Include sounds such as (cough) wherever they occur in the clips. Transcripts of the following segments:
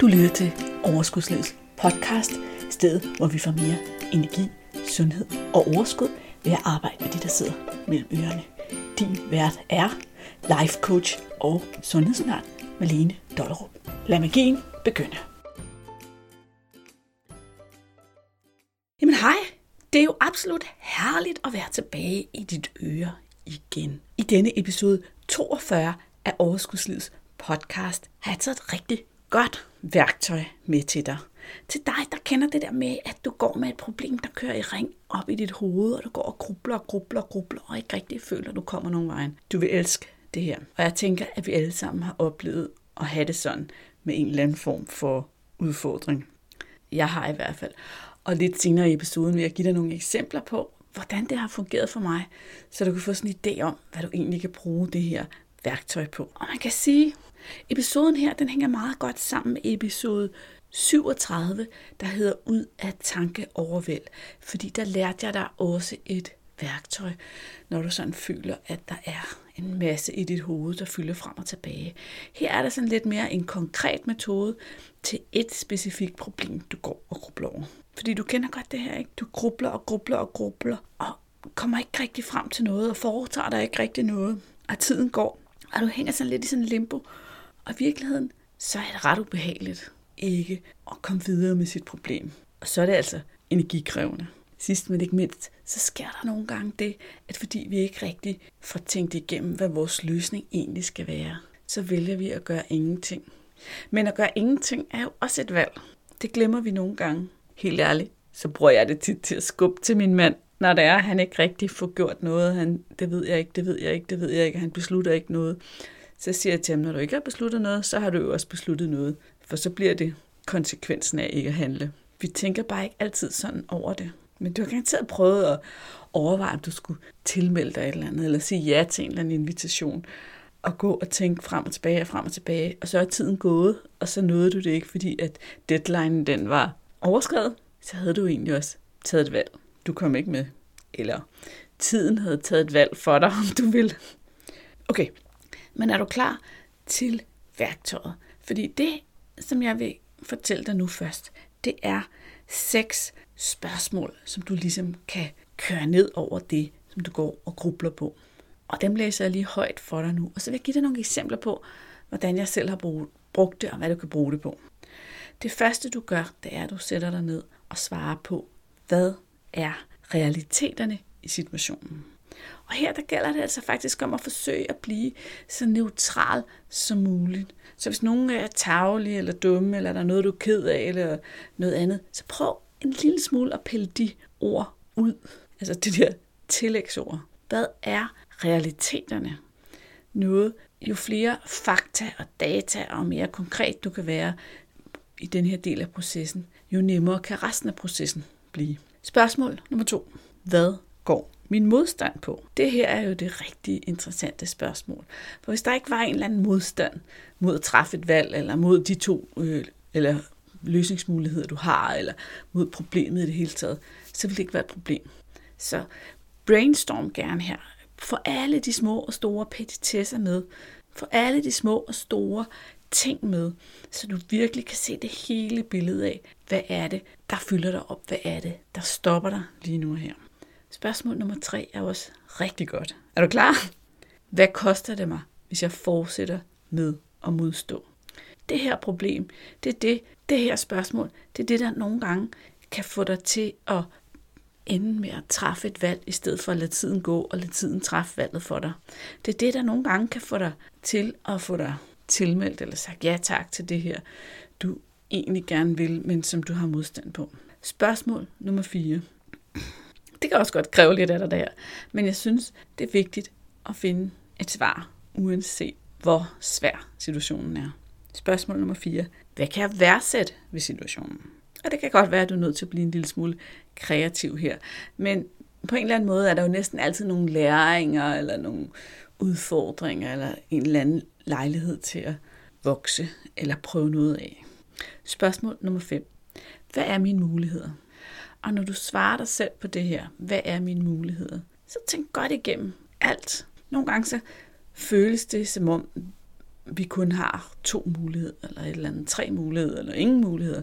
Du lytter til Overskudslivets podcast, stedet hvor vi får mere energi, sundhed og overskud ved at arbejde med de, der sidder mellem ørerne. Din vært er life coach og sundhedsundern Malene Dollerup. Lad magien begynde. Jamen hej, det er jo absolut herligt at være tilbage i dit øre igen. I denne episode 42 af Overskudslivets podcast har jeg taget et rigtig godt værktøj med til dig. Til dig, der kender det der med, at du går med et problem, der kører i ring op i dit hoved, og du går og grubler og grubler og grubler, og ikke rigtig føler, at du kommer nogen vej. Du vil elske det her. Og jeg tænker, at vi alle sammen har oplevet at have det sådan med en eller anden form for udfordring. Jeg har i hvert fald. Og lidt senere i episoden vil jeg give dig nogle eksempler på, hvordan det har fungeret for mig, så du kan få sådan en idé om, hvad du egentlig kan bruge det her værktøj på. Og man kan sige, Episoden her, den hænger meget godt sammen med episode 37, der hedder Ud af tanke overvæld. Fordi der lærte jeg dig også et værktøj, når du sådan føler, at der er en masse i dit hoved, der fylder frem og tilbage. Her er der sådan lidt mere en konkret metode til et specifikt problem, du går og grubler over. Fordi du kender godt det her, ikke? Du grubler og grubler og grubler, og kommer ikke rigtig frem til noget, og foretager dig ikke rigtig noget. Og tiden går, og du hænger sådan lidt i sådan en limbo, og i virkeligheden, så er det ret ubehageligt ikke at komme videre med sit problem. Og så er det altså energikrævende. Sidst men ikke mindst, så sker der nogle gange det, at fordi vi ikke rigtig får tænkt igennem, hvad vores løsning egentlig skal være, så vælger vi at gøre ingenting. Men at gøre ingenting er jo også et valg. Det glemmer vi nogle gange. Helt ærligt, så bruger jeg det tit til at skubbe til min mand, når det er, at han ikke rigtig får gjort noget. Han, det ved jeg ikke, det ved jeg ikke, det ved jeg ikke. Han beslutter ikke noget. Så siger jeg til ham, når du ikke har besluttet noget, så har du jo også besluttet noget. For så bliver det konsekvensen af ikke at handle. Vi tænker bare ikke altid sådan over det. Men du har garanteret prøvet at overveje, om du skulle tilmelde dig et eller andet, eller sige ja til en eller anden invitation, og gå og tænke frem og tilbage og frem og tilbage, og så er tiden gået, og så nåede du det ikke, fordi at deadline den var overskrevet, så havde du egentlig også taget et valg. Du kom ikke med. Eller tiden havde taget et valg for dig, om du vil. Okay, men er du klar til værktøjet? Fordi det, som jeg vil fortælle dig nu først, det er seks spørgsmål, som du ligesom kan køre ned over det, som du går og grubler på. Og dem læser jeg lige højt for dig nu. Og så vil jeg give dig nogle eksempler på, hvordan jeg selv har brugt det, og hvad du kan bruge det på. Det første du gør, det er, at du sætter dig ned og svarer på, hvad er realiteterne i situationen. Og her der gælder det altså faktisk om at forsøge at blive så neutral som muligt. Så hvis nogen er tavlige eller dumme, eller der er noget, du er ked af, eller noget andet, så prøv en lille smule at pille de ord ud. Altså det der tillægsord. Hvad er realiteterne? Noget, jo flere fakta og data og mere konkret du kan være i den her del af processen, jo nemmere kan resten af processen blive. Spørgsmål nummer to. Hvad går min modstand på? Det her er jo det rigtig interessante spørgsmål. For hvis der ikke var en eller anden modstand mod at træffe et valg, eller mod de to øh, eller løsningsmuligheder, du har, eller mod problemet i det hele taget, så ville det ikke være et problem. Så brainstorm gerne her. Få alle de små og store petitesser med. Få alle de små og store ting med, så du virkelig kan se det hele billede af, hvad er det, der fylder dig op, hvad er det, der stopper dig lige nu her. Spørgsmål nummer tre er også rigtig godt. Er du klar? Hvad koster det mig, hvis jeg fortsætter med at modstå? Det her problem, det er det, det her spørgsmål, det er det, der nogle gange kan få dig til at ende med at træffe et valg, i stedet for at lade tiden gå og lade tiden træffe valget for dig. Det er det, der nogle gange kan få dig til at få dig tilmeldt eller sagt ja tak til det her, du egentlig gerne vil, men som du har modstand på. Spørgsmål nummer 4. Det kan også godt kræve lidt af dig der, men jeg synes, det er vigtigt at finde et svar, uanset hvor svær situationen er. Spørgsmål nummer 4. Hvad kan jeg værdsætte ved situationen? Og det kan godt være, at du er nødt til at blive en lille smule kreativ her. Men på en eller anden måde er der jo næsten altid nogle læringer, eller nogle udfordringer, eller en eller anden lejlighed til at vokse, eller prøve noget af. Spørgsmål nummer 5. Hvad er mine muligheder? Og når du svarer dig selv på det her, hvad er mine muligheder? Så tænk godt igennem alt. Nogle gange så føles det som om, vi kun har to muligheder, eller et eller andet, tre muligheder, eller ingen muligheder.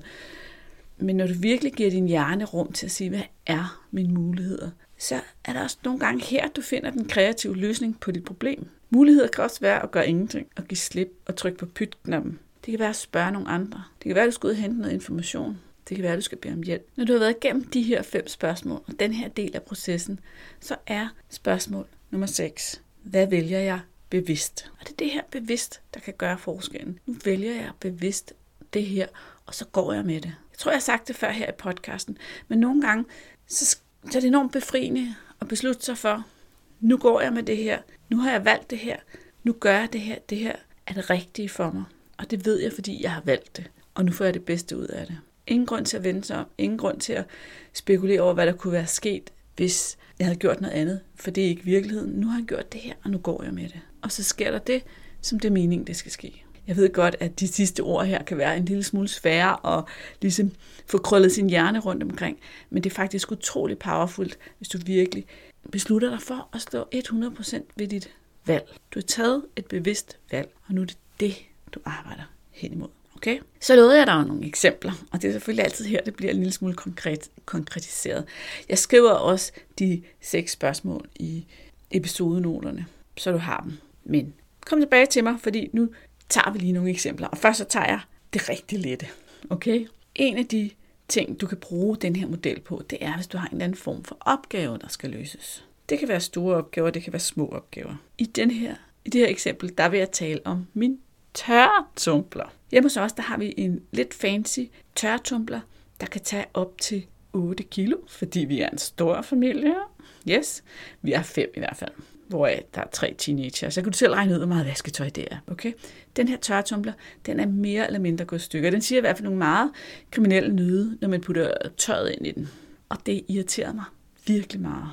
Men når du virkelig giver din hjerne rum til at sige, hvad er mine muligheder, så er der også nogle gange her, du finder den kreative løsning på dit problem. Muligheder kan også være at gøre ingenting, og give slip og trykke på pytknappen. Det kan være at spørge nogle andre. Det kan være, at du skal ud og hente noget information. Det kan være, at du skal bede om hjælp. Når du har været igennem de her fem spørgsmål, og den her del af processen, så er spørgsmål nummer 6. Hvad vælger jeg bevidst? Og det er det her bevidst, der kan gøre forskellen. Nu vælger jeg bevidst det her, og så går jeg med det. Jeg tror, jeg har sagt det før her i podcasten, men nogle gange, så, så er det enormt befriende at beslutte sig for, nu går jeg med det her, nu har jeg valgt det her, nu gør jeg det her, det her er det rigtige for mig. Og det ved jeg, fordi jeg har valgt det, og nu får jeg det bedste ud af det. Ingen grund til at vente sig om, ingen grund til at spekulere over, hvad der kunne være sket, hvis jeg havde gjort noget andet, for det er ikke virkeligheden. Nu har jeg gjort det her, og nu går jeg med det. Og så sker der det, som det er meningen, det skal ske. Jeg ved godt, at de sidste ord her kan være en lille smule svære at ligesom få krøllet sin hjerne rundt omkring, men det er faktisk utrolig powerfult, hvis du virkelig beslutter dig for at stå 100% ved dit valg. Du har taget et bevidst valg, og nu er det det, du arbejder hen imod. Okay? Så lovede jeg dig nogle eksempler, og det er selvfølgelig altid her, det bliver en lille smule konkret, konkretiseret. Jeg skriver også de seks spørgsmål i episodenoterne, så du har dem. Men kom tilbage til mig, fordi nu tager vi lige nogle eksempler. Og først så tager jeg det rigtig lette. Okay? En af de ting, du kan bruge den her model på, det er, hvis du har en eller anden form for opgave, der skal løses. Det kan være store opgaver, det kan være små opgaver. I, den her, i det her eksempel, der vil jeg tale om min tørretumbler. Hjemme hos os, der har vi en lidt fancy tørretumbler, der kan tage op til 8 kilo, fordi vi er en stor familie. Yes, vi er fem i hvert fald hvor der er tre teenager. Så kan du selv regne ud, hvor meget vasketøj det er. Okay? Den her tørretumbler, den er mere eller mindre gået stykker. Den siger i hvert fald nogle meget kriminelle nyde, når man putter tøjet ind i den. Og det irriterer mig virkelig meget.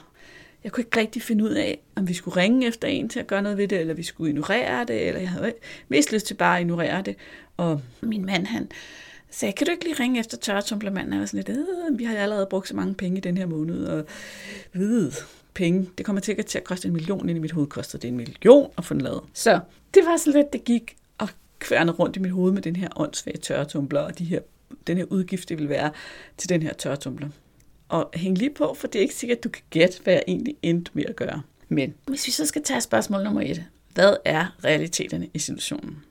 Jeg kunne ikke rigtig finde ud af, om vi skulle ringe efter en til at gøre noget ved det, eller vi skulle ignorere det, eller jeg havde mest lyst til bare at ignorere det. Og min mand, han sagde, kan du ikke lige ringe efter tørretumblermanden? Jeg var sådan lidt, øh, vi har allerede brugt så mange penge i den her måned, og øh, penge. Det kommer sikkert til at koste en million, ind i mit hoved koster det en million at få den lavet. Så det var så lidt, det gik og kværne rundt i mit hoved med den her åndssvage tørretumbler, og de her, den her udgift, det vil være til den her tørretumbler. Og hæng lige på, for det er ikke sikkert, at du kan gætte, hvad jeg egentlig endte med at gøre. Men hvis vi så skal tage spørgsmål nummer et. Hvad er realiteterne i situationen?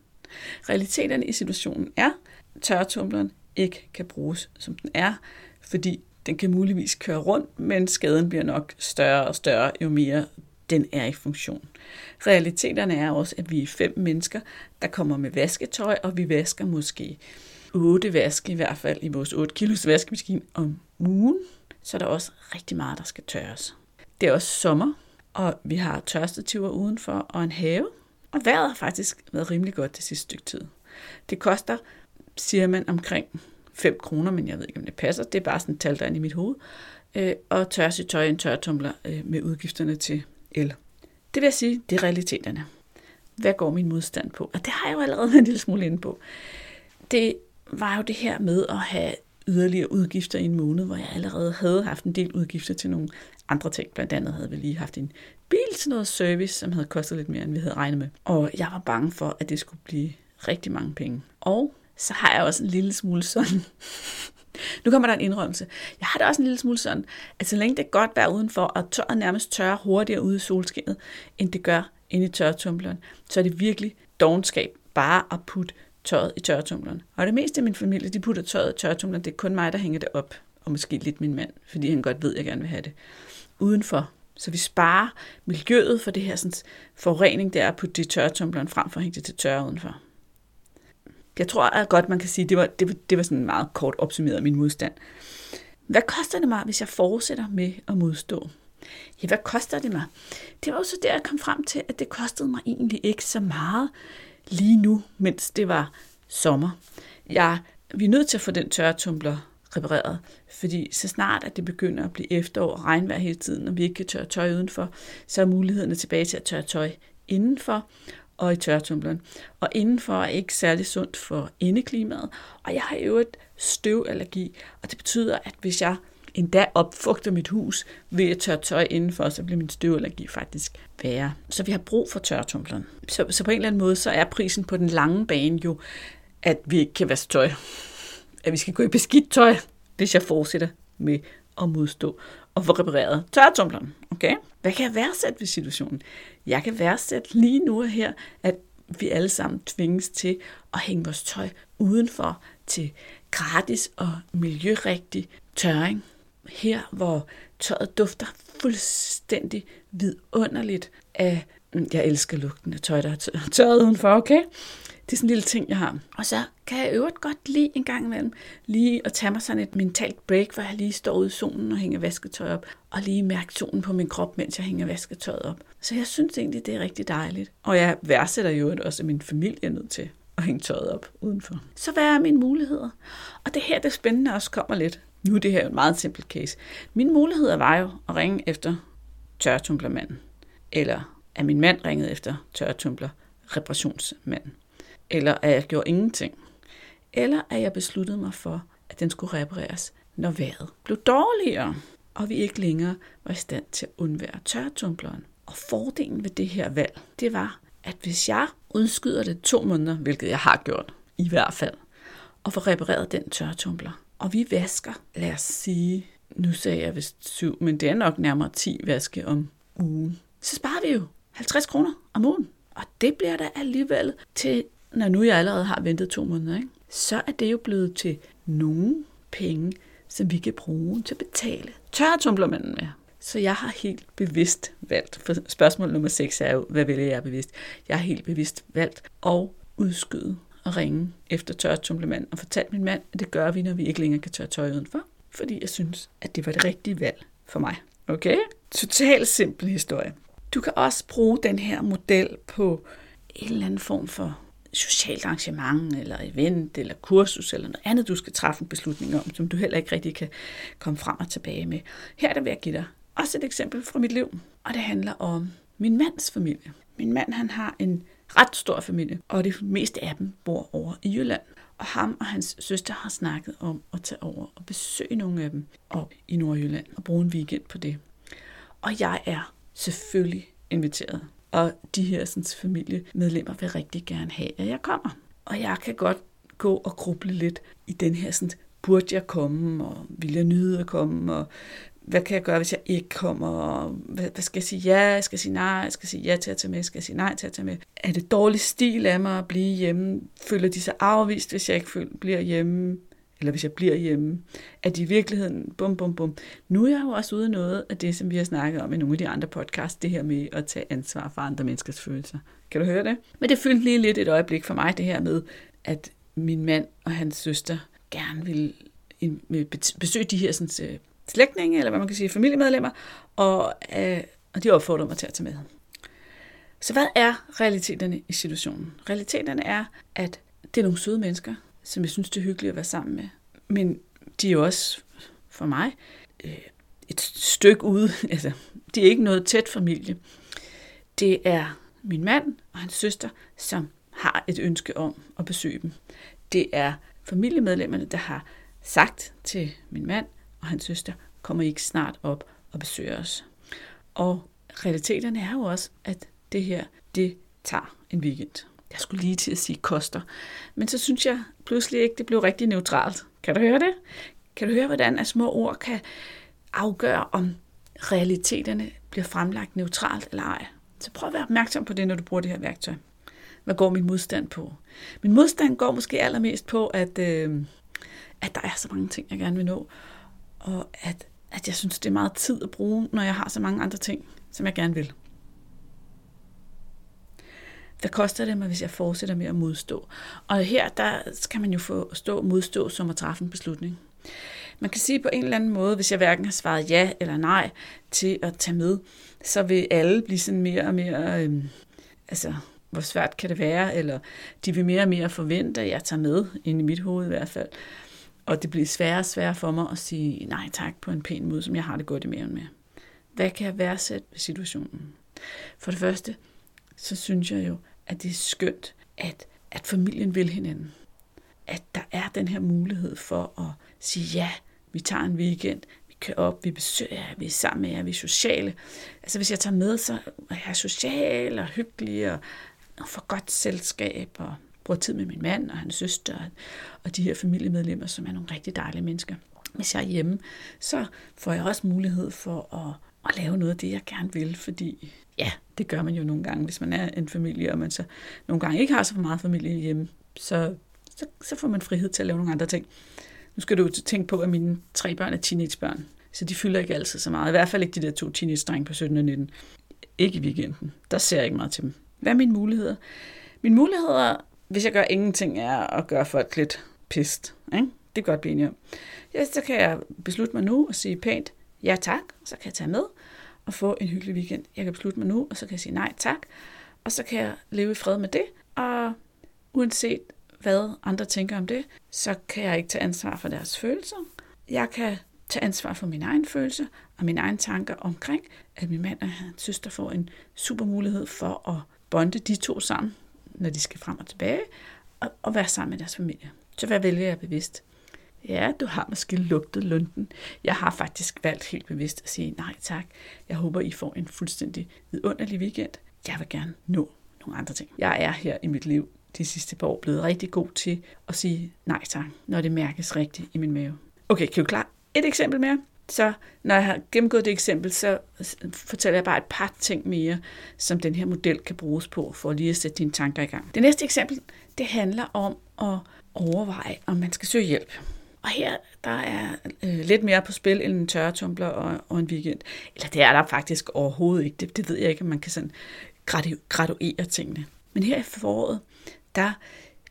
Realiteterne i situationen er, at tørretumbleren ikke kan bruges, som den er, fordi den kan muligvis køre rundt, men skaden bliver nok større og større, jo mere den er i funktion. Realiteterne er også, at vi er fem mennesker, der kommer med vasketøj, og vi vasker måske otte vask i hvert fald i vores 8 kilos vaskemaskine om ugen. Så er der også rigtig meget, der skal tørres. Det er også sommer, og vi har tørstativer udenfor og en have. Og vejret har faktisk været rimelig godt det sidste stykke tid. Det koster, siger man, omkring 5 kroner, men jeg ved ikke, om det passer. Det er bare sådan et tal, der er i mit hoved. Øh, og tørre sit tøj i en tørretumbler øh, med udgifterne til el. Det vil jeg sige, det er realiteterne. Hvad går min modstand på? Og det har jeg jo allerede en lille smule inde på. Det var jo det her med at have yderligere udgifter i en måned, hvor jeg allerede havde haft en del udgifter til nogle andre ting. Blandt andet havde vi lige haft en bil til noget service, som havde kostet lidt mere, end vi havde regnet med. Og jeg var bange for, at det skulle blive rigtig mange penge. Og så har jeg også en lille smule sådan, (laughs) nu kommer der en indrømmelse. Jeg har da også en lille smule sådan, at så længe det er godt vejr udenfor, og tøjet nærmest tørrer hurtigere ude i solskinnet, end det gør inde i tørretumbleren, så er det virkelig dogenskab bare at putte tøjet i tørretumleren. Og det meste af min familie, de putter tøjet i tørretumbleren. Det er kun mig, der hænger det op. Og måske lidt min mand, fordi han godt ved, at jeg gerne vil have det udenfor. Så vi sparer miljøet for det her sådan, forurening, der er på de tørretumbleren, frem for at hænge det til tørre udenfor. Jeg tror at godt, man kan sige, det var, det, var, det var sådan meget kort opsummeret af min modstand. Hvad koster det mig, hvis jeg fortsætter med at modstå? Ja, hvad koster det mig? Det var jo så der, jeg kom frem til, at det kostede mig egentlig ikke så meget lige nu, mens det var sommer. Jeg, vi er nødt til at få den tørretumbler repareret, fordi så snart at det begynder at blive efterår og regnvejr hele tiden, og vi ikke kan tørre tøj udenfor, så er mulighederne tilbage til at tørre tøj indenfor, og i tørretumbleren. Og indenfor er ikke særlig sundt for indeklimaet. Og jeg har jo et støvallergi, og det betyder, at hvis jeg endda opfugter mit hus ved at tørre tøj indenfor, så bliver min støvallergi faktisk værre. Så vi har brug for tørretumbleren. Så, så på en eller anden måde, så er prisen på den lange bane jo, at vi ikke kan vaske tøj. At vi skal gå i beskidt tøj, hvis jeg fortsætter med at modstå og få repareret tørretumbleren. Okay? Hvad kan jeg værdsætte ved situationen? Jeg kan værdsætte lige nu og her, at vi alle sammen tvinges til at hænge vores tøj udenfor til gratis og miljørigtig tørring. Her, hvor tøjet dufter fuldstændig vidunderligt af, mm, jeg elsker lugten af tøj, der er tørret (laughs) udenfor, okay? Det er sådan en lille ting, jeg har. Og så kan jeg øvrigt godt lige en gang imellem lige at tage mig sådan et mentalt break, hvor jeg lige står ude i solen og hænger vasketøj op, og lige mærke solen på min krop, mens jeg hænger vasketøjet op. Så jeg synes egentlig, det er rigtig dejligt. Og jeg værdsætter jo også, at min familie er nødt til at hænge tøjet op udenfor. Så hvad er mine muligheder? Og det her, det spændende også kommer lidt. Nu er det her jo en meget simpel case. Mine muligheder var jo at ringe efter tørretumblermanden. Eller at min mand ringede efter tørretumbler reparationsmanden. Eller at jeg gjorde ingenting. Eller at jeg besluttede mig for, at den skulle repareres, når vejret blev dårligere, og vi ikke længere var i stand til at undvære tørretumbleren. Og fordelen ved det her valg, det var, at hvis jeg udskyder det to måneder, hvilket jeg har gjort i hvert fald, og får repareret den tørretumbler, og vi vasker, lad os sige, nu sagde jeg vist syv, men det er nok nærmere 10 vaske om ugen, så sparer vi jo 50 kroner om ugen. Og det bliver der alligevel til, når nu jeg allerede har ventet to måneder, ikke? så er det jo blevet til nogle penge, som vi kan bruge til at betale tørretumblermanden med. Så jeg har helt bevidst valgt, for spørgsmål nummer 6 er jo, hvad vælger jeg bevidst? Jeg har helt bevidst valgt at udskyde at ringe efter tørretumblermanden og fortalte min mand, at det gør vi, når vi ikke længere kan tørre tøj udenfor. Fordi jeg synes, at det var det rigtige valg for mig. Okay? Totalt simpel historie. Du kan også bruge den her model på en eller anden form for socialt arrangement, eller event, eller kursus, eller noget andet, du skal træffe en beslutning om, som du heller ikke rigtig kan komme frem og tilbage med. Her er det ved at give dig også et eksempel fra mit liv, og det handler om min mands familie. Min mand, han har en ret stor familie, og det meste af dem bor over i Jylland. Og ham og hans søster har snakket om at tage over og besøge nogle af dem op i Nordjylland og bruge en weekend på det. Og jeg er selvfølgelig inviteret. Og de her sådan, familiemedlemmer vil rigtig gerne have, at jeg kommer. Og jeg kan godt gå og gruble lidt i den her sådan, burde jeg komme, og vil jeg nyde at komme, og hvad kan jeg gøre, hvis jeg ikke kommer, hvad, hvad skal jeg sige ja, jeg skal sige nej, jeg skal sige ja til at tage med, skal jeg sige nej til at tage med. Er det dårlig stil af mig at blive hjemme? Føler de sig afvist, hvis jeg ikke bliver hjemme? Eller hvis jeg bliver hjemme? Er de i virkeligheden, bum, bum, bum. Nu er jeg jo også ude af noget af det, som vi har snakket om i nogle af de andre podcasts, det her med at tage ansvar for andre menneskers følelser. Kan du høre det? Men det fyldte lige lidt et øjeblik for mig, det her med, at min mand og hans søster gerne vil besøge de her sådan, øh, slægtninge, eller hvad man kan sige, familiemedlemmer, og, øh, og de opfordrede mig til at tage med. Så hvad er realiteterne i situationen? Realiteterne er, at det er nogle søde mennesker, som jeg synes, det er hyggeligt at være sammen med. Men de er jo også, for mig, øh, et stykke ude. (laughs) Altså, de er ikke noget tæt familie. Det er min mand og hans søster, som har et ønske om at besøge dem. Det er familiemedlemmerne, der har sagt til min mand, og hans søster, kommer I ikke snart op og besøger os? Og realiteterne er jo også, at det her, det tager en weekend. Jeg skulle lige til at sige koster. Men så synes jeg pludselig ikke, det blev rigtig neutralt. Kan du høre det? Kan du høre, hvordan at små ord kan afgøre, om realiteterne bliver fremlagt neutralt eller ej? Så prøv at være opmærksom på det, når du bruger det her værktøj. Hvad går min modstand på? Min modstand går måske allermest på, at, øh, at der er så mange ting, jeg gerne vil nå og at, at jeg synes, det er meget tid at bruge, når jeg har så mange andre ting, som jeg gerne vil. Hvad koster det mig, hvis jeg fortsætter med at modstå? Og her, der skal man jo få stå modstå som at træffe en beslutning. Man kan sige på en eller anden måde, hvis jeg hverken har svaret ja eller nej til at tage med, så vil alle blive sådan mere og mere, øh, altså hvor svært kan det være, eller de vil mere og mere forvente, at jeg tager med, ind i mit hoved i hvert fald. Og det bliver sværere og sværere for mig at sige nej tak på en pæn måde, som jeg har det godt i maven med. Hvad kan jeg værdsætte ved situationen? For det første, så synes jeg jo, at det er skønt, at, at familien vil hinanden. At der er den her mulighed for at sige ja, vi tager en weekend, vi kører op, vi besøger jer, vi er sammen med jer, vi er sociale. Altså hvis jeg tager med, så er jeg social og hyggelig og, og får godt selskab og bruger tid med min mand og hans søster og de her familiemedlemmer, som er nogle rigtig dejlige mennesker. Hvis jeg er hjemme, så får jeg også mulighed for at, at lave noget af det, jeg gerne vil, fordi ja, det gør man jo nogle gange, hvis man er en familie, og man så nogle gange ikke har så meget familie hjemme, så, så, så får man frihed til at lave nogle andre ting. Nu skal du tænke på, at mine tre børn er teenagebørn, så de fylder ikke altid så meget. I hvert fald ikke de der to teenage-drenge på 17 og 19. Ikke i weekenden. Der ser jeg ikke meget til dem. Hvad er mine muligheder? Mine muligheder, hvis jeg gør ingenting, er at gøre folk lidt pist. Ikke? Det kan godt blive enige om. Ja, så kan jeg beslutte mig nu og sige pænt ja tak, så kan jeg tage med og få en hyggelig weekend. Jeg kan beslutte mig nu, og så kan jeg sige nej tak, og så kan jeg leve i fred med det, og uanset hvad andre tænker om det, så kan jeg ikke tage ansvar for deres følelser. Jeg kan tage ansvar for min egen følelse og mine egne tanker omkring, at min mand og hans søster får en super mulighed for at bonde de to sammen, når de skal frem og tilbage, og, og være sammen med deres familie. Så hvad vælger jeg bevidst? Ja, du har måske lugtet lunden. Jeg har faktisk valgt helt bevidst at sige nej tak. Jeg håber, I får en fuldstændig vidunderlig weekend. Jeg vil gerne nå nogle andre ting. Jeg er her i mit liv de sidste par år blevet rigtig god til at sige nej tak, når det mærkes rigtigt i min mave. Okay, kan du klare et eksempel mere? Så når jeg har gennemgået det eksempel, så fortæller jeg bare et par ting mere, som den her model kan bruges på, for lige at sætte dine tanker i gang. Det næste eksempel, det handler om at overveje, om man skal søge hjælp. Og her der er øh, lidt mere på spil end en tørretumbler og, og en weekend. Eller det er der faktisk overhovedet ikke. Det, det ved jeg ikke, om man kan sådan graduere tingene. Men her i foråret, der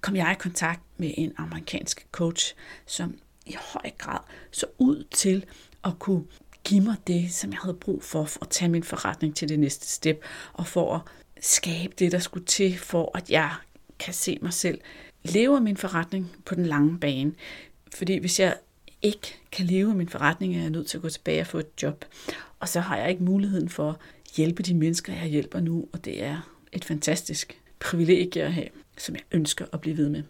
kom jeg i kontakt med en amerikansk coach, som i høj grad så ud til at kunne give mig det, som jeg havde brug for, for at tage min forretning til det næste step, og for at skabe det, der skulle til, for at jeg kan se mig selv leve min forretning på den lange bane. Fordi hvis jeg ikke kan leve min forretning, er jeg nødt til at gå tilbage og få et job. Og så har jeg ikke muligheden for at hjælpe de mennesker, jeg hjælper nu, og det er et fantastisk privilegie at have, som jeg ønsker at blive ved med.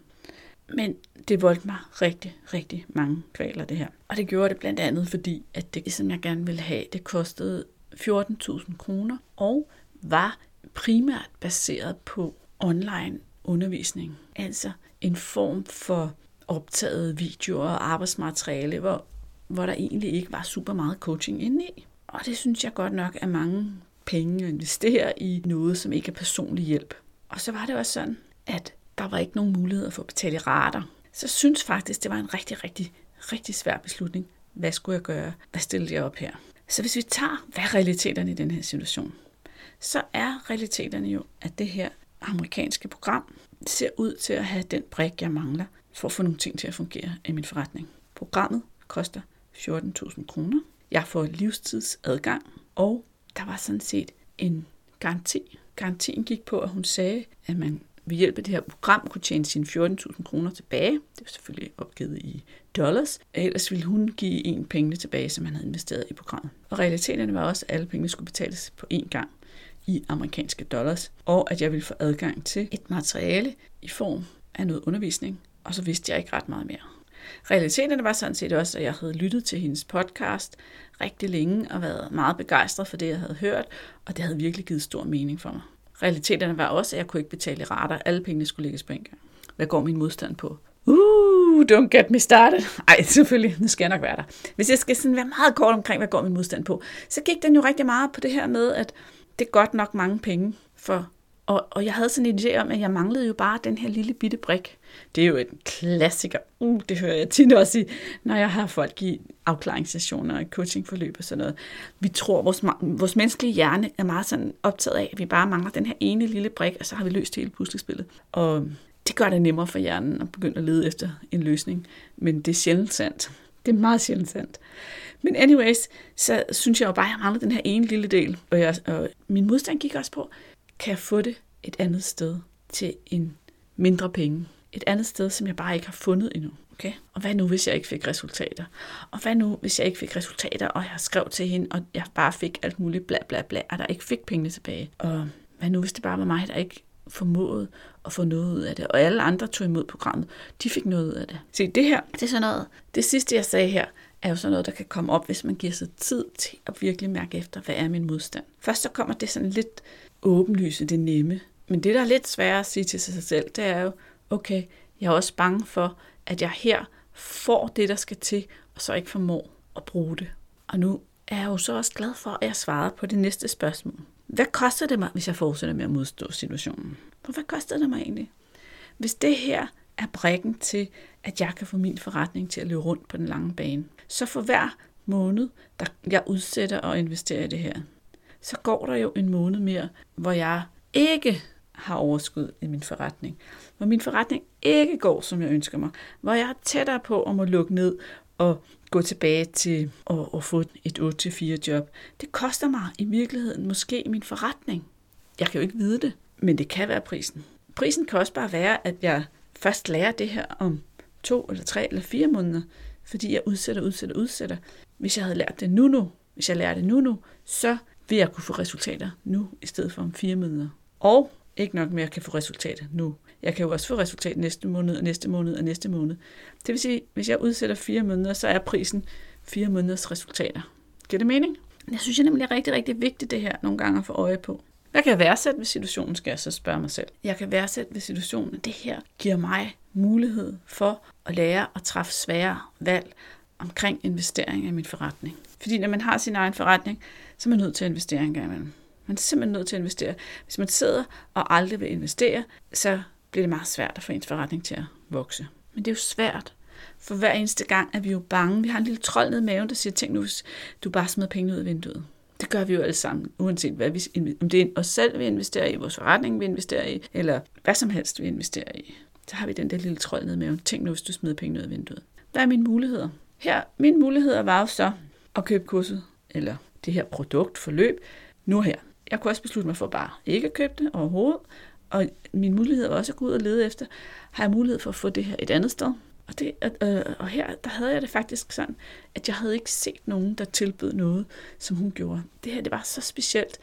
Men det voldte mig rigtig, rigtig mange kvaler, det her. Og det gjorde det blandt andet, fordi at det, som jeg gerne ville have, det kostede 14.000 kroner, og var primært baseret på online undervisning. Altså en form for optaget videoer og arbejdsmateriale, hvor, hvor der egentlig ikke var super meget coaching inde i. Og det synes jeg godt nok er mange penge at investere i noget, som ikke er personlig hjælp. Og så var det også sådan, at der var ikke nogen mulighed for at betale rater. Så jeg synes faktisk, det var en rigtig, rigtig, rigtig svær beslutning. Hvad skulle jeg gøre? Hvad stillede jeg op her? Så hvis vi tager, hvad er realiteterne i den her situation? Så er realiteterne jo, at det her amerikanske program ser ud til at have den brik, jeg mangler for at få nogle ting til at fungere i min forretning. Programmet koster 14.000 kroner. Jeg får livstidsadgang, og der var sådan set en garanti. Garantien gik på, at hun sagde, at man ved hjælp af det her program kunne tjene sine 14.000 kroner tilbage. Det var selvfølgelig opgivet i dollars. Ellers ville hun give en penge tilbage, som han havde investeret i programmet. Og realiteterne var også, at alle pengene skulle betales på én gang i amerikanske dollars, og at jeg ville få adgang til et materiale i form af noget undervisning, og så vidste jeg ikke ret meget mere. Realiteterne var sådan set også, at jeg havde lyttet til hendes podcast rigtig længe og været meget begejstret for det, jeg havde hørt, og det havde virkelig givet stor mening for mig. Realiteterne var også, at jeg kunne ikke betale rater. Alle pengene skulle lægges på en gang. Hvad går min modstand på? Uh, don't get me started. Ej, selvfølgelig, nu skal jeg nok være der. Hvis jeg skal sådan være meget kort omkring, hvad går min modstand på, så gik den jo rigtig meget på det her med, at det er godt nok mange penge for og, og jeg havde sådan en idé om, at jeg manglede jo bare den her lille bitte brik. Det er jo en klassiker. Uh, det hører jeg tit også i, når jeg har folk i afklaringssessioner og coachingforløb og sådan noget. Vi tror, at vores, vores menneskelige hjerne er meget sådan optaget af, at vi bare mangler den her ene lille brik, og så har vi løst hele puslespillet. Og det gør det nemmere for hjernen at begynde at lede efter en løsning. Men det er sjældent sandt. Det er meget sjældent sandt. Men anyways, så synes jeg jo bare, at jeg mangler den her ene lille del. Og, jeg, og min modstand gik også på, kan jeg få det et andet sted til en mindre penge. Et andet sted, som jeg bare ikke har fundet endnu. Okay? Og hvad nu, hvis jeg ikke fik resultater? Og hvad nu, hvis jeg ikke fik resultater, og jeg skrev til hende, og jeg bare fik alt muligt bla bla bla, og der ikke fik pengene tilbage? Og hvad nu, hvis det bare var mig, der ikke formåede at få noget ud af det, og alle andre tog imod programmet, de fik noget ud af det. Se, det her, det er sådan noget, det sidste jeg sagde her, er jo sådan noget, der kan komme op, hvis man giver sig tid til at virkelig mærke efter, hvad er min modstand. Først så kommer det sådan lidt åbenlyse, det nemme. Men det, der er lidt sværere at sige til sig selv, det er jo, okay, jeg er også bange for, at jeg her får det, der skal til, og så ikke formår at bruge det. Og nu er jeg jo så også glad for, at jeg svarede på det næste spørgsmål. Hvad koster det mig, hvis jeg fortsætter med at modstå situationen? For hvad koster det mig egentlig? Hvis det her er brækken til, at jeg kan få min forretning til at løbe rundt på den lange bane, så for hver måned, der jeg udsætter og investerer i det her, så går der jo en måned mere, hvor jeg ikke har overskud i min forretning. Hvor min forretning ikke går, som jeg ønsker mig. Hvor jeg er tættere på at må lukke ned og gå tilbage til at, at få et 8-4 job. Det koster mig i virkeligheden måske min forretning. Jeg kan jo ikke vide det, men det kan være prisen. Prisen kan også bare være, at jeg først lærer det her om to eller tre eller fire måneder, fordi jeg udsætter, udsætter, udsætter. Hvis jeg havde lært det nu nu, hvis jeg lærer det nu nu, så vil jeg kunne få resultater nu, i stedet for om fire måneder. Og ikke nok med, at jeg kan få resultater nu. Jeg kan jo også få resultat næste måned, og næste måned, og næste måned. Det vil sige, hvis jeg udsætter fire måneder, så er prisen fire måneders resultater. Giver det mening? Jeg synes jeg nemlig er rigtig, rigtig vigtigt det her nogle gange at få øje på. Hvad kan jeg værdsætte ved situationen, skal jeg så spørge mig selv. Jeg kan værdsætte ved situationen, at det her giver mig mulighed for at lære at træffe svære valg omkring investering i min forretning. Fordi når man har sin egen forretning, så er man nødt til at investere en gang imellem. Man er simpelthen nødt til at investere. Hvis man sidder og aldrig vil investere, så bliver det meget svært at få ens forretning til at vokse. Men det er jo svært, for hver eneste gang er vi jo bange. Vi har en lille trold nede i maven, der siger, tænk nu, hvis du bare smider penge ud af vinduet. Det gør vi jo alle sammen, uanset hvad vi, om det er os selv, vi investerer i, vores forretning, vi investerer i, eller hvad som helst, vi investerer i. Så har vi den der lille trold nede i maven. Tænk nu, hvis du smider penge ud af vinduet. Hvad er mine muligheder? Her, mine muligheder var jo så at købe kurset, eller det her produktforløb nu her. Jeg kunne også beslutte mig for bare ikke at købe det overhovedet, og min mulighed var også at gå ud og lede efter, har jeg mulighed for at få det her et andet sted? Og, det, øh, og her, der havde jeg det faktisk sådan, at jeg havde ikke set nogen, der tilbød noget, som hun gjorde. Det her, det var så specielt,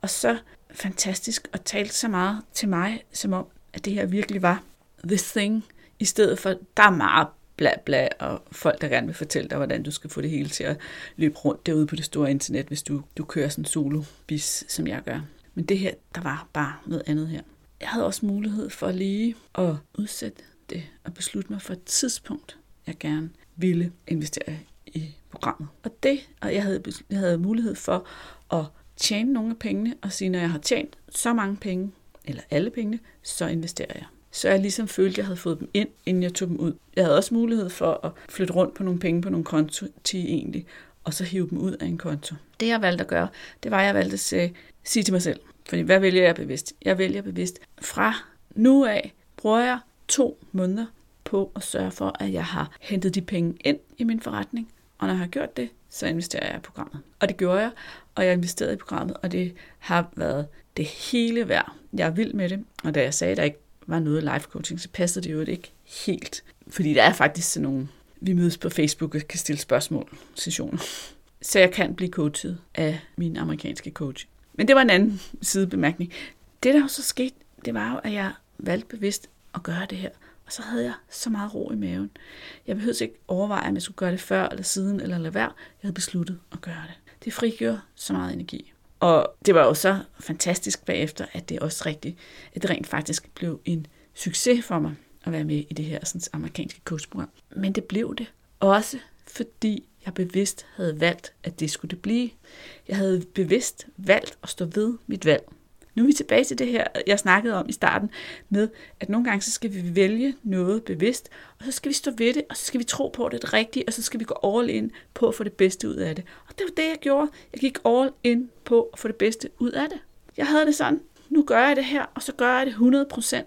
og så fantastisk, og talte så meget til mig, som om, at det her virkelig var the thing, i stedet for, der er meget bla bla, og folk, der gerne vil fortælle dig, hvordan du skal få det hele til at løbe rundt derude på det store internet, hvis du, du kører sådan solo bis, som jeg gør. Men det her, der var bare noget andet her. Jeg havde også mulighed for lige at udsætte det og beslutte mig for et tidspunkt, jeg gerne ville investere i programmet. Og det, og jeg havde, jeg havde mulighed for at tjene nogle af pengene og sige, når jeg har tjent så mange penge, eller alle pengene, så investerer jeg. Så jeg ligesom følte, at jeg havde fået dem ind, inden jeg tog dem ud. Jeg havde også mulighed for at flytte rundt på nogle penge på nogle konto til egentlig, og så hive dem ud af en konto. Det jeg valgte at gøre, det var, at jeg valgte at sige, sige til mig selv, fordi hvad vælger jeg bevidst? Jeg vælger bevidst. Fra nu af bruger jeg to måneder på at sørge for, at jeg har hentet de penge ind i min forretning. Og når jeg har gjort det, så investerer jeg i programmet. Og det gjorde jeg, og jeg investerede i programmet, og det har været det hele værd. Jeg er vild med det, og da jeg sagde, at der ikke var noget life coaching, så passede det jo ikke helt. Fordi der er faktisk sådan nogle, vi mødes på Facebook og kan stille spørgsmål, sessioner. Så jeg kan blive coachet af min amerikanske coach. Men det var en anden sidebemærkning. Det, der så skete, det var jo, at jeg valgte bevidst at gøre det her. Og så havde jeg så meget ro i maven. Jeg behøvede ikke overveje, om jeg skulle gøre det før eller siden eller lade være. Jeg havde besluttet at gøre det. Det frigjorde så meget energi. Og det var jo så fantastisk bagefter, at det også rigtigt, at det rent faktisk blev en succes for mig at være med i det her sådan, amerikanske coachprogram. Men det blev det også, fordi jeg bevidst havde valgt, at det skulle det blive. Jeg havde bevidst valgt at stå ved mit valg. Nu er vi tilbage til det her, jeg snakkede om i starten, med at nogle gange så skal vi vælge noget bevidst, og så skal vi stå ved det, og så skal vi tro på, at det er det rigtige, og så skal vi gå all in på at få det bedste ud af det. Og det var det, jeg gjorde. Jeg gik all in på at få det bedste ud af det. Jeg havde det sådan, nu gør jeg det her, og så gør jeg det 100%.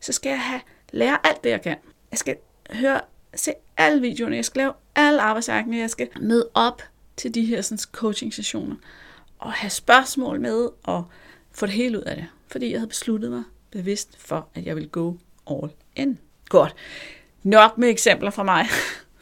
Så skal jeg have lære alt det, jeg kan. Jeg skal høre, se alle videoerne, jeg skal lave alle arbejdsakene, jeg skal med op til de her sådan, coaching-sessioner, og have spørgsmål med, og få det hele ud af det. Fordi jeg havde besluttet mig bevidst for, at jeg ville gå all in. Godt. Nok med eksempler fra mig. (laughs)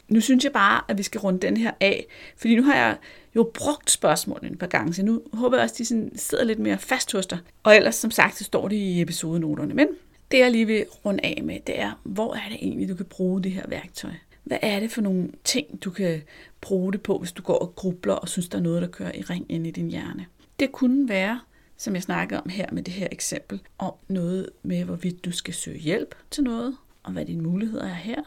Nu synes jeg bare, at vi skal runde den her af, fordi nu har jeg jo brugt spørgsmålene et par gange, så nu håber jeg også, at de sådan sidder lidt mere fast hos dig. Og ellers, som sagt, så står det i episodenoterne. Men det, jeg lige vil runde af med, det er, hvor er det egentlig, du kan bruge det her værktøj? Hvad er det for nogle ting, du kan bruge det på, hvis du går og grubler og synes, der er noget, der kører i ring ind i din hjerne? Det kunne være, som jeg snakkede om her med det her eksempel, om noget med, hvorvidt du skal søge hjælp til noget, og hvad dine muligheder er her.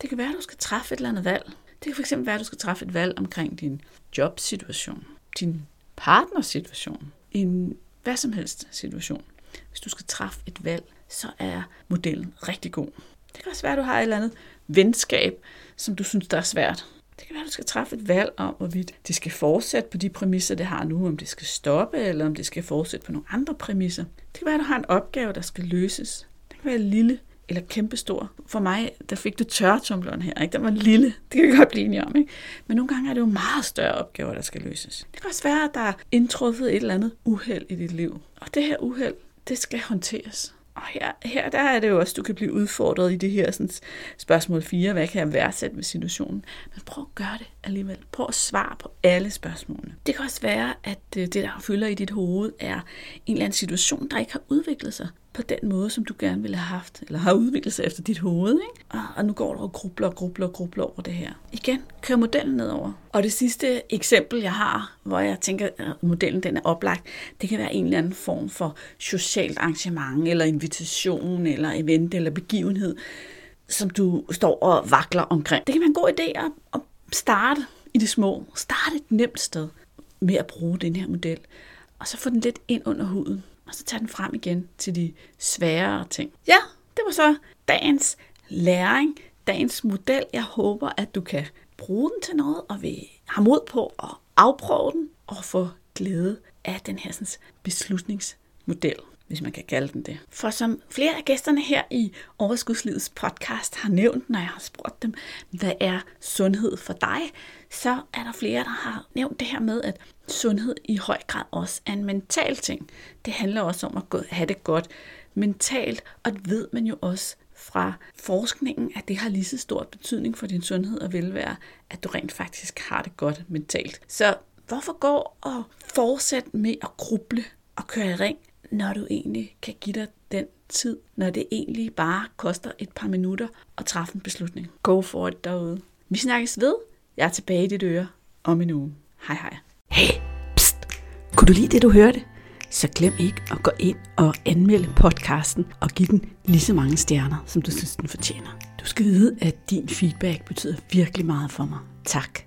Det kan være, at du skal træffe et eller andet valg. Det kan fx være, at du skal træffe et valg omkring din jobsituation, din partnersituation, en hvad som helst situation. Hvis du skal træffe et valg, så er modellen rigtig god. Det kan også være, at du har et eller andet venskab, som du synes, der er svært. Det kan være, at du skal træffe et valg om, hvorvidt det skal fortsætte på de præmisser, det har nu, om det skal stoppe, eller om det skal fortsætte på nogle andre præmisser. Det kan være, at du har en opgave, der skal løses. Det kan være lille eller kæmpestor. For mig, der fik du tørretumbleren her. Ikke? Den var lille. Det kan vi godt blive enige om. Ikke? Men nogle gange er det jo meget større opgaver, der skal løses. Det kan også være, at der er indtruffet et eller andet uheld i dit liv. Og det her uheld, det skal håndteres. Og her, her der er det jo også, du kan blive udfordret i det her sådan, spørgsmål 4. Hvad kan jeg værdsætte med situationen? Men prøv at gøre det alligevel. Prøv at svare på alle spørgsmålene. Det kan også være, at øh, det, der fylder i dit hoved, er en eller anden situation, der ikke har udviklet sig på den måde, som du gerne ville have haft, eller har udviklet sig efter dit hoved. Ikke? Og, og nu går du og grubler og grubler og grubler over det her. Igen, kør modellen nedover. Og det sidste eksempel, jeg har, hvor jeg tænker, at modellen den er oplagt, det kan være en eller anden form for socialt arrangement, eller invitation, eller event, eller begivenhed, som du står og vakler omkring. Det kan være en god idé at, at starte i det små. Starte et nemt sted med at bruge den her model. Og så få den lidt ind under huden og så tage den frem igen til de sværere ting. Ja, det var så dagens læring, dagens model. Jeg håber, at du kan bruge den til noget, og vi har mod på at afprøve den og få glæde af den her sådan, beslutningsmodel hvis man kan kalde den det. For som flere af gæsterne her i Overskudslivets podcast har nævnt, når jeg har spurgt dem, hvad er sundhed for dig, så er der flere, der har nævnt det her med, at sundhed i høj grad også er en mental ting. Det handler også om at have det godt mentalt, og det ved man jo også fra forskningen, at det har lige så stor betydning for din sundhed og velvære, at du rent faktisk har det godt mentalt. Så hvorfor gå og fortsætte med at gruble og køre i ring, når du egentlig kan give dig den tid, når det egentlig bare koster et par minutter at træffe en beslutning. Go for it derude. Vi snakkes ved. Jeg er tilbage i dit øre om en uge. Hej hej. Hey, pst. Kunne du lide det, du hørte? Så glem ikke at gå ind og anmelde podcasten og give den lige så mange stjerner, som du synes, den fortjener. Du skal vide, at din feedback betyder virkelig meget for mig. Tak.